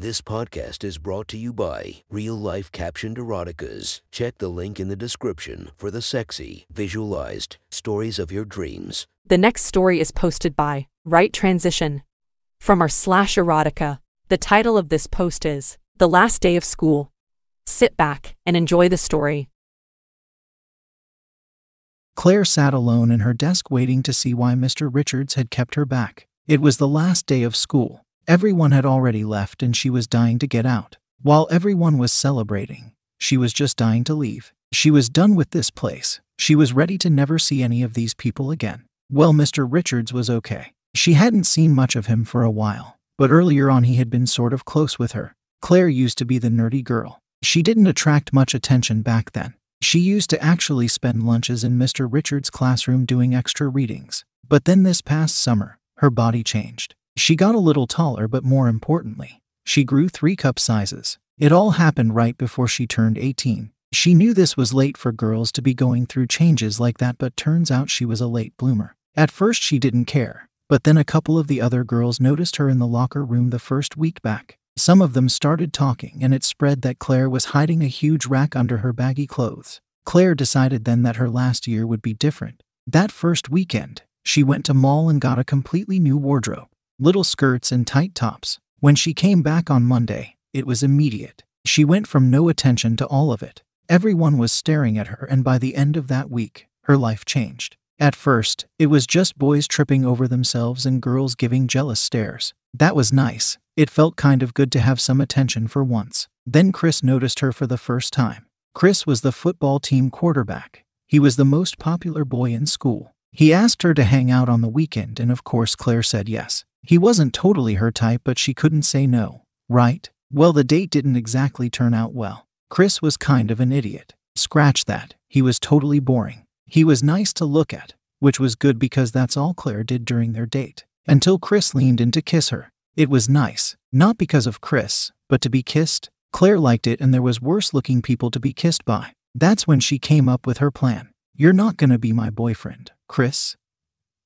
This podcast is brought to you by Real Life Captioned Eroticas. Check the link in the description for the sexy, visualized stories of your dreams. The next story is posted by Right Transition. From our slash erotica, the title of this post is The Last Day of School. Sit back and enjoy the story. Claire sat alone in her desk waiting to see why Mr. Richards had kept her back. It was the last day of school. Everyone had already left and she was dying to get out. While everyone was celebrating, she was just dying to leave. She was done with this place. She was ready to never see any of these people again. Well, Mr. Richards was okay. She hadn't seen much of him for a while, but earlier on he had been sort of close with her. Claire used to be the nerdy girl. She didn't attract much attention back then. She used to actually spend lunches in Mr. Richards' classroom doing extra readings. But then this past summer, her body changed. She got a little taller, but more importantly, she grew three cup sizes. It all happened right before she turned 18. She knew this was late for girls to be going through changes like that, but turns out she was a late bloomer. At first, she didn't care, but then a couple of the other girls noticed her in the locker room the first week back. Some of them started talking, and it spread that Claire was hiding a huge rack under her baggy clothes. Claire decided then that her last year would be different. That first weekend, she went to mall and got a completely new wardrobe little skirts and tight tops. When she came back on Monday, it was immediate. She went from no attention to all of it. Everyone was staring at her, and by the end of that week, her life changed. At first, it was just boys tripping over themselves and girls giving jealous stares. That was nice. It felt kind of good to have some attention for once. Then Chris noticed her for the first time. Chris was the football team quarterback. He was the most popular boy in school. He asked her to hang out on the weekend, and of course, Claire said yes. He wasn't totally her type, but she couldn't say no, right? Well, the date didn't exactly turn out well. Chris was kind of an idiot. Scratch that, he was totally boring. He was nice to look at, which was good because that's all Claire did during their date. Until Chris leaned in to kiss her. It was nice, not because of Chris, but to be kissed. Claire liked it, and there was worse looking people to be kissed by. That's when she came up with her plan. You're not gonna be my boyfriend, Chris,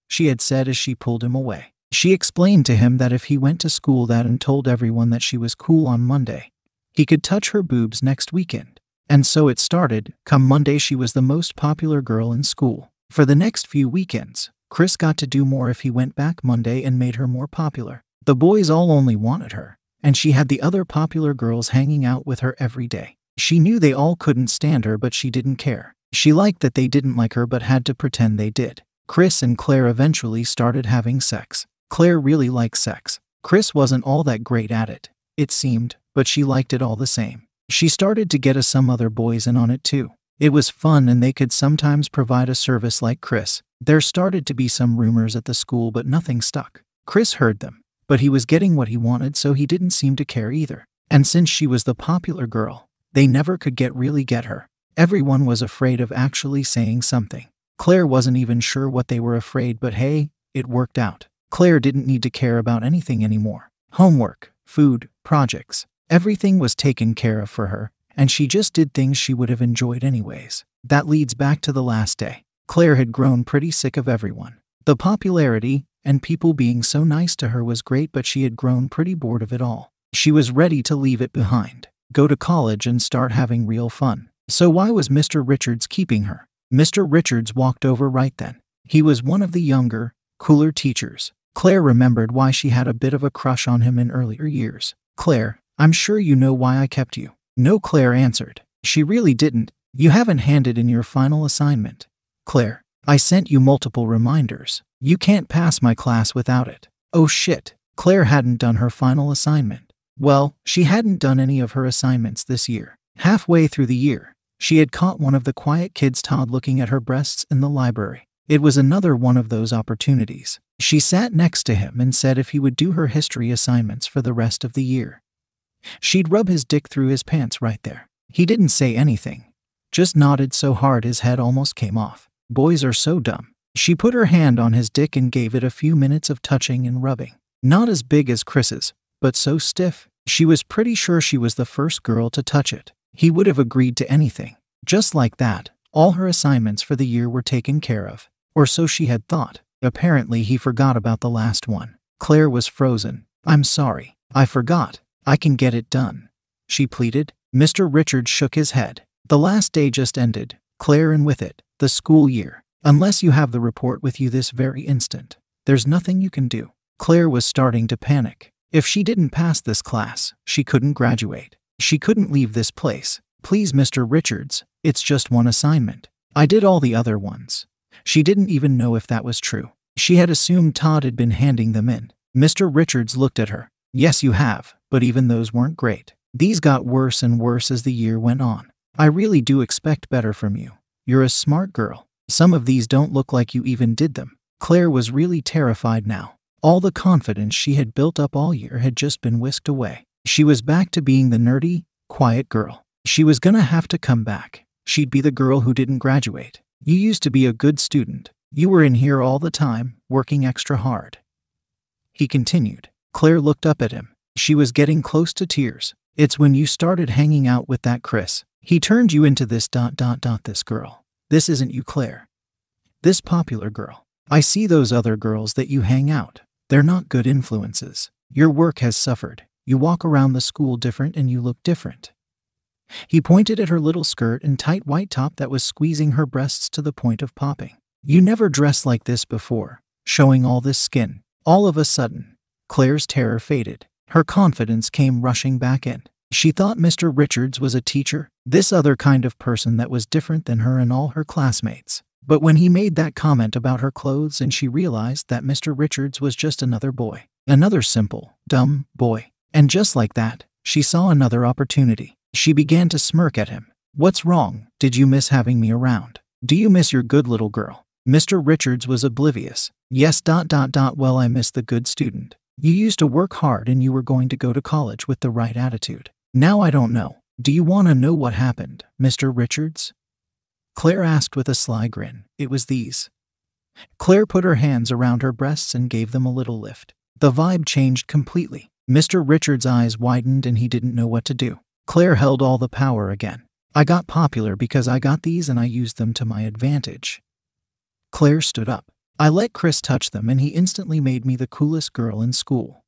she had said as she pulled him away. She explained to him that if he went to school that and told everyone that she was cool on Monday, he could touch her boobs next weekend. And so it started. Come Monday, she was the most popular girl in school. For the next few weekends, Chris got to do more if he went back Monday and made her more popular. The boys all only wanted her, and she had the other popular girls hanging out with her every day. She knew they all couldn't stand her, but she didn't care. She liked that they didn't like her but had to pretend they did. Chris and Claire eventually started having sex. Claire really liked sex. Chris wasn't all that great at it, it seemed, but she liked it all the same. She started to get a some other boys in on it too. It was fun and they could sometimes provide a service like Chris. There started to be some rumors at the school, but nothing stuck. Chris heard them, but he was getting what he wanted, so he didn't seem to care either. And since she was the popular girl, they never could get really get her. Everyone was afraid of actually saying something. Claire wasn't even sure what they were afraid, but hey, it worked out. Claire didn't need to care about anything anymore. Homework, food, projects, everything was taken care of for her, and she just did things she would have enjoyed anyways. That leads back to the last day. Claire had grown pretty sick of everyone. The popularity and people being so nice to her was great, but she had grown pretty bored of it all. She was ready to leave it behind, go to college, and start having real fun. So, why was Mr. Richards keeping her? Mr. Richards walked over right then. He was one of the younger, cooler teachers. Claire remembered why she had a bit of a crush on him in earlier years. Claire, I'm sure you know why I kept you. No, Claire answered. She really didn't. You haven't handed in your final assignment. Claire, I sent you multiple reminders. You can't pass my class without it. Oh shit. Claire hadn't done her final assignment. Well, she hadn't done any of her assignments this year. Halfway through the year, she had caught one of the quiet kids Todd looking at her breasts in the library. It was another one of those opportunities. She sat next to him and said if he would do her history assignments for the rest of the year, she'd rub his dick through his pants right there. He didn't say anything, just nodded so hard his head almost came off. Boys are so dumb. She put her hand on his dick and gave it a few minutes of touching and rubbing. Not as big as Chris's, but so stiff, she was pretty sure she was the first girl to touch it. He would have agreed to anything. Just like that, all her assignments for the year were taken care of. Or so she had thought. Apparently, he forgot about the last one. Claire was frozen. I'm sorry. I forgot. I can get it done. She pleaded. Mr. Richards shook his head. The last day just ended, Claire, and with it, the school year. Unless you have the report with you this very instant, there's nothing you can do. Claire was starting to panic. If she didn't pass this class, she couldn't graduate. She couldn't leave this place. Please, Mr. Richards, it's just one assignment. I did all the other ones. She didn't even know if that was true. She had assumed Todd had been handing them in. Mr. Richards looked at her. Yes, you have, but even those weren't great. These got worse and worse as the year went on. I really do expect better from you. You're a smart girl. Some of these don't look like you even did them. Claire was really terrified now. All the confidence she had built up all year had just been whisked away. She was back to being the nerdy, quiet girl. She was gonna have to come back. She'd be the girl who didn't graduate. You used to be a good student. You were in here all the time, working extra hard. He continued. Claire looked up at him. She was getting close to tears. It's when you started hanging out with that Chris. He turned you into this dot dot dot this girl. This isn't you, Claire. This popular girl. I see those other girls that you hang out. They're not good influences. Your work has suffered. You walk around the school different and you look different. He pointed at her little skirt and tight white top that was squeezing her breasts to the point of popping. You never dressed like this before, showing all this skin. All of a sudden, Claire's terror faded. Her confidence came rushing back in. She thought Mr. Richards was a teacher, this other kind of person that was different than her and all her classmates. But when he made that comment about her clothes and she realized that Mr. Richards was just another boy, another simple, dumb boy. And just like that, she saw another opportunity. She began to smirk at him. What's wrong? Did you miss having me around? Do you miss your good little girl? Mr. Richards was oblivious. Yes, dot, dot, dot. Well, I miss the good student. You used to work hard and you were going to go to college with the right attitude. Now I don't know. Do you want to know what happened, Mr. Richards? Claire asked with a sly grin. It was these. Claire put her hands around her breasts and gave them a little lift. The vibe changed completely. Mr. Richards' eyes widened and he didn't know what to do. Claire held all the power again. I got popular because I got these and I used them to my advantage. Claire stood up. I let Chris touch them and he instantly made me the coolest girl in school.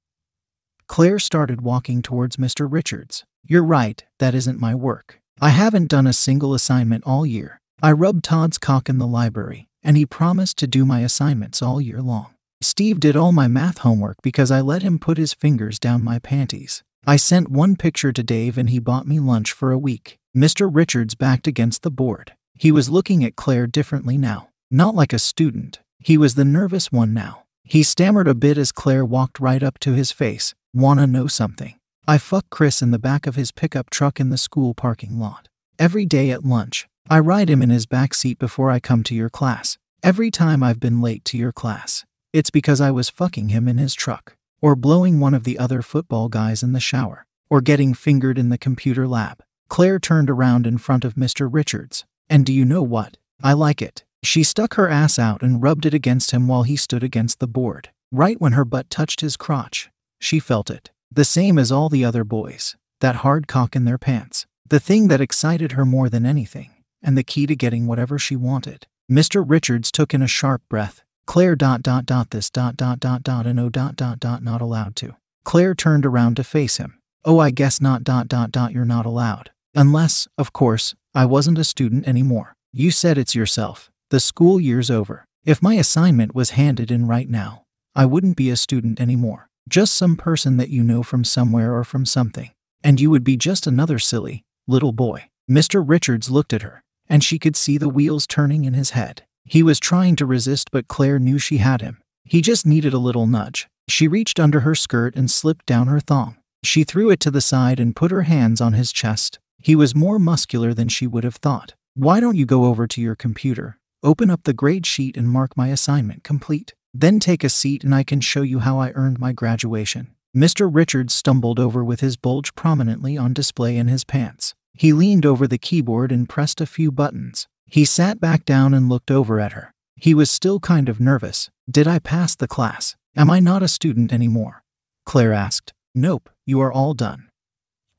Claire started walking towards Mr. Richards. You're right, that isn't my work. I haven't done a single assignment all year. I rubbed Todd's cock in the library, and he promised to do my assignments all year long. Steve did all my math homework because I let him put his fingers down my panties. I sent one picture to Dave and he bought me lunch for a week. Mr. Richards backed against the board. He was looking at Claire differently now. Not like a student. He was the nervous one now. He stammered a bit as Claire walked right up to his face. Wanna know something? I fuck Chris in the back of his pickup truck in the school parking lot. Every day at lunch, I ride him in his back seat before I come to your class. Every time I've been late to your class, it's because I was fucking him in his truck, or blowing one of the other football guys in the shower, or getting fingered in the computer lab. Claire turned around in front of Mr. Richards. And do you know what? I like it. She stuck her ass out and rubbed it against him while he stood against the board. Right when her butt touched his crotch, she felt it. The same as all the other boys. That hard cock in their pants. The thing that excited her more than anything, and the key to getting whatever she wanted. Mr. Richards took in a sharp breath. Claire dot dot dot this dot dot dot dot and oh dot dot dot not allowed to. Claire turned around to face him. Oh, I guess not dot dot dot you're not allowed. Unless, of course, I wasn't a student anymore. You said it's yourself. The school year's over. If my assignment was handed in right now, I wouldn't be a student anymore. Just some person that you know from somewhere or from something. And you would be just another silly, little boy. Mr. Richards looked at her, and she could see the wheels turning in his head. He was trying to resist, but Claire knew she had him. He just needed a little nudge. She reached under her skirt and slipped down her thong. She threw it to the side and put her hands on his chest. He was more muscular than she would have thought. Why don't you go over to your computer, open up the grade sheet, and mark my assignment complete? Then take a seat and I can show you how I earned my graduation. Mr. Richards stumbled over with his bulge prominently on display in his pants. He leaned over the keyboard and pressed a few buttons. He sat back down and looked over at her. He was still kind of nervous. Did I pass the class? Am I not a student anymore? Claire asked. Nope, you are all done.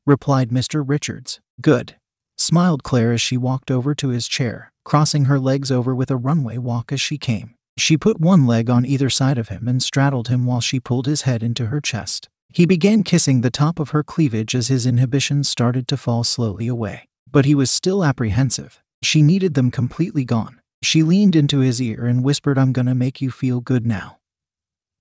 Replied Mr. Richards. Good. Smiled Claire as she walked over to his chair, crossing her legs over with a runway walk as she came. She put one leg on either side of him and straddled him while she pulled his head into her chest. He began kissing the top of her cleavage as his inhibitions started to fall slowly away. But he was still apprehensive. She needed them completely gone. She leaned into his ear and whispered, I'm gonna make you feel good now.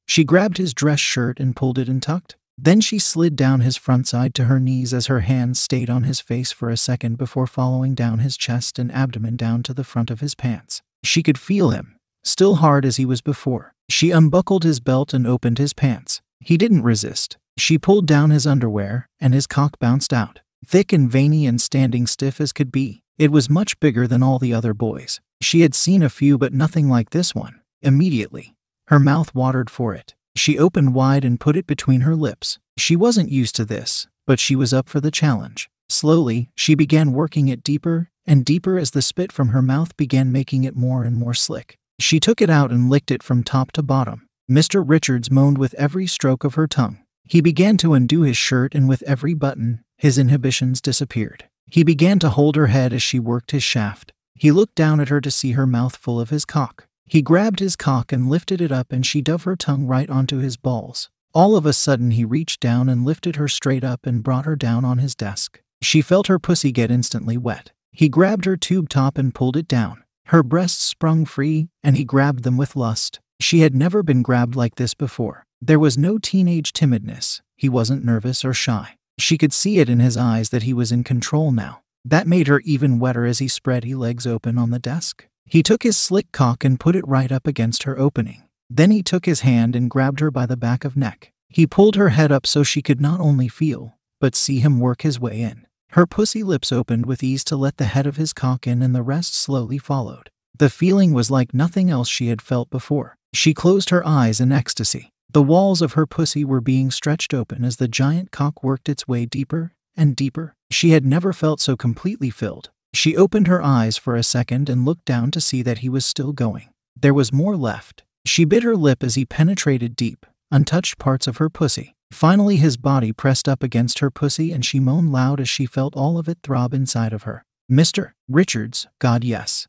She grabbed his dress shirt and pulled it and tucked. Then she slid down his front side to her knees as her hands stayed on his face for a second before following down his chest and abdomen down to the front of his pants. She could feel him, still hard as he was before. She unbuckled his belt and opened his pants. He didn't resist. She pulled down his underwear, and his cock bounced out. Thick and veiny and standing stiff as could be. It was much bigger than all the other boys. She had seen a few, but nothing like this one. Immediately, her mouth watered for it. She opened wide and put it between her lips. She wasn't used to this, but she was up for the challenge. Slowly, she began working it deeper and deeper as the spit from her mouth began making it more and more slick. She took it out and licked it from top to bottom. Mr. Richards moaned with every stroke of her tongue. He began to undo his shirt, and with every button, his inhibitions disappeared. He began to hold her head as she worked his shaft. He looked down at her to see her mouth full of his cock. He grabbed his cock and lifted it up, and she dove her tongue right onto his balls. All of a sudden, he reached down and lifted her straight up and brought her down on his desk. She felt her pussy get instantly wet. He grabbed her tube top and pulled it down. Her breasts sprung free, and he grabbed them with lust. She had never been grabbed like this before. There was no teenage timidness. He wasn't nervous or shy. She could see it in his eyes that he was in control now. That made her even wetter as he spread his legs open on the desk. He took his slick cock and put it right up against her opening. Then he took his hand and grabbed her by the back of neck. He pulled her head up so she could not only feel, but see him work his way in. Her pussy lips opened with ease to let the head of his cock in, and the rest slowly followed. The feeling was like nothing else she had felt before. She closed her eyes in ecstasy. The walls of her pussy were being stretched open as the giant cock worked its way deeper and deeper. She had never felt so completely filled. She opened her eyes for a second and looked down to see that he was still going. There was more left. She bit her lip as he penetrated deep, untouched parts of her pussy. Finally, his body pressed up against her pussy and she moaned loud as she felt all of it throb inside of her. Mr. Richards, God, yes.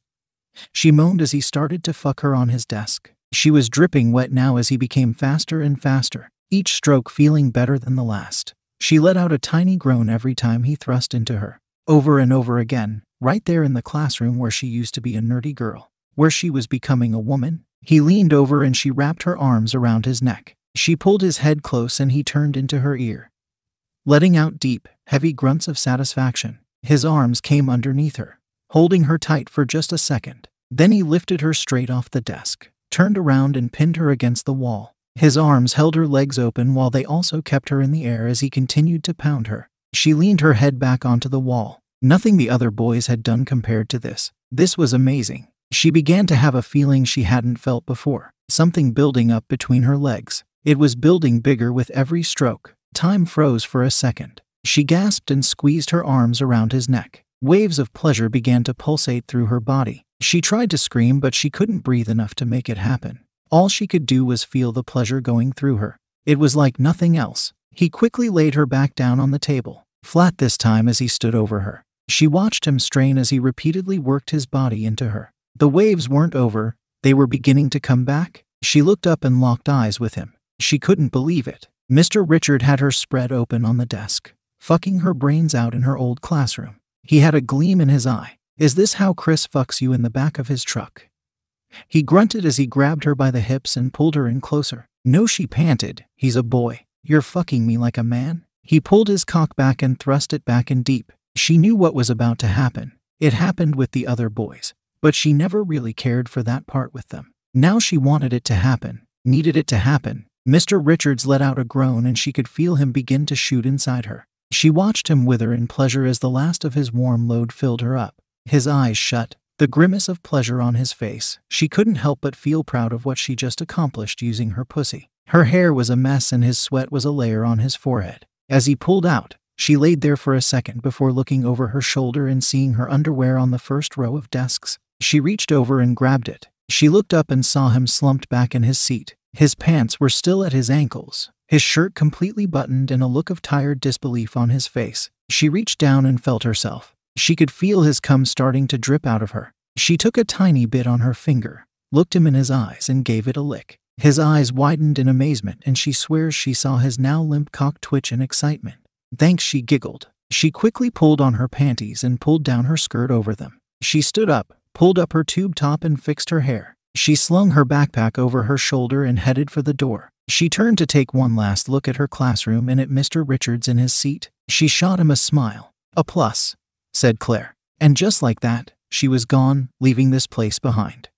She moaned as he started to fuck her on his desk. She was dripping wet now as he became faster and faster, each stroke feeling better than the last. She let out a tiny groan every time he thrust into her. Over and over again, right there in the classroom where she used to be a nerdy girl, where she was becoming a woman. He leaned over and she wrapped her arms around his neck. She pulled his head close and he turned into her ear. Letting out deep, heavy grunts of satisfaction, his arms came underneath her, holding her tight for just a second. Then he lifted her straight off the desk, turned around and pinned her against the wall. His arms held her legs open while they also kept her in the air as he continued to pound her. She leaned her head back onto the wall, Nothing the other boys had done compared to this. This was amazing. She began to have a feeling she hadn't felt before, something building up between her legs. It was building bigger with every stroke. Time froze for a second. She gasped and squeezed her arms around his neck. Waves of pleasure began to pulsate through her body. She tried to scream, but she couldn't breathe enough to make it happen. All she could do was feel the pleasure going through her. It was like nothing else. He quickly laid her back down on the table, flat this time as he stood over her. She watched him strain as he repeatedly worked his body into her. The waves weren't over, they were beginning to come back. She looked up and locked eyes with him. She couldn't believe it. Mr. Richard had her spread open on the desk, fucking her brains out in her old classroom. He had a gleam in his eye. Is this how Chris fucks you in the back of his truck? He grunted as he grabbed her by the hips and pulled her in closer. No, she panted. He's a boy. You're fucking me like a man? He pulled his cock back and thrust it back in deep. She knew what was about to happen. It happened with the other boys, but she never really cared for that part with them. Now she wanted it to happen, needed it to happen. Mr. Richards let out a groan and she could feel him begin to shoot inside her. She watched him wither in pleasure as the last of his warm load filled her up. His eyes shut, the grimace of pleasure on his face. She couldn't help but feel proud of what she just accomplished using her pussy. Her hair was a mess and his sweat was a layer on his forehead. As he pulled out, she laid there for a second before looking over her shoulder and seeing her underwear on the first row of desks. She reached over and grabbed it. She looked up and saw him slumped back in his seat. His pants were still at his ankles, his shirt completely buttoned, and a look of tired disbelief on his face. She reached down and felt herself. She could feel his cum starting to drip out of her. She took a tiny bit on her finger, looked him in his eyes, and gave it a lick. His eyes widened in amazement, and she swears she saw his now limp cock twitch in excitement. Thanks, she giggled. She quickly pulled on her panties and pulled down her skirt over them. She stood up, pulled up her tube top, and fixed her hair. She slung her backpack over her shoulder and headed for the door. She turned to take one last look at her classroom and at Mr. Richards in his seat. She shot him a smile. A plus, said Claire. And just like that, she was gone, leaving this place behind.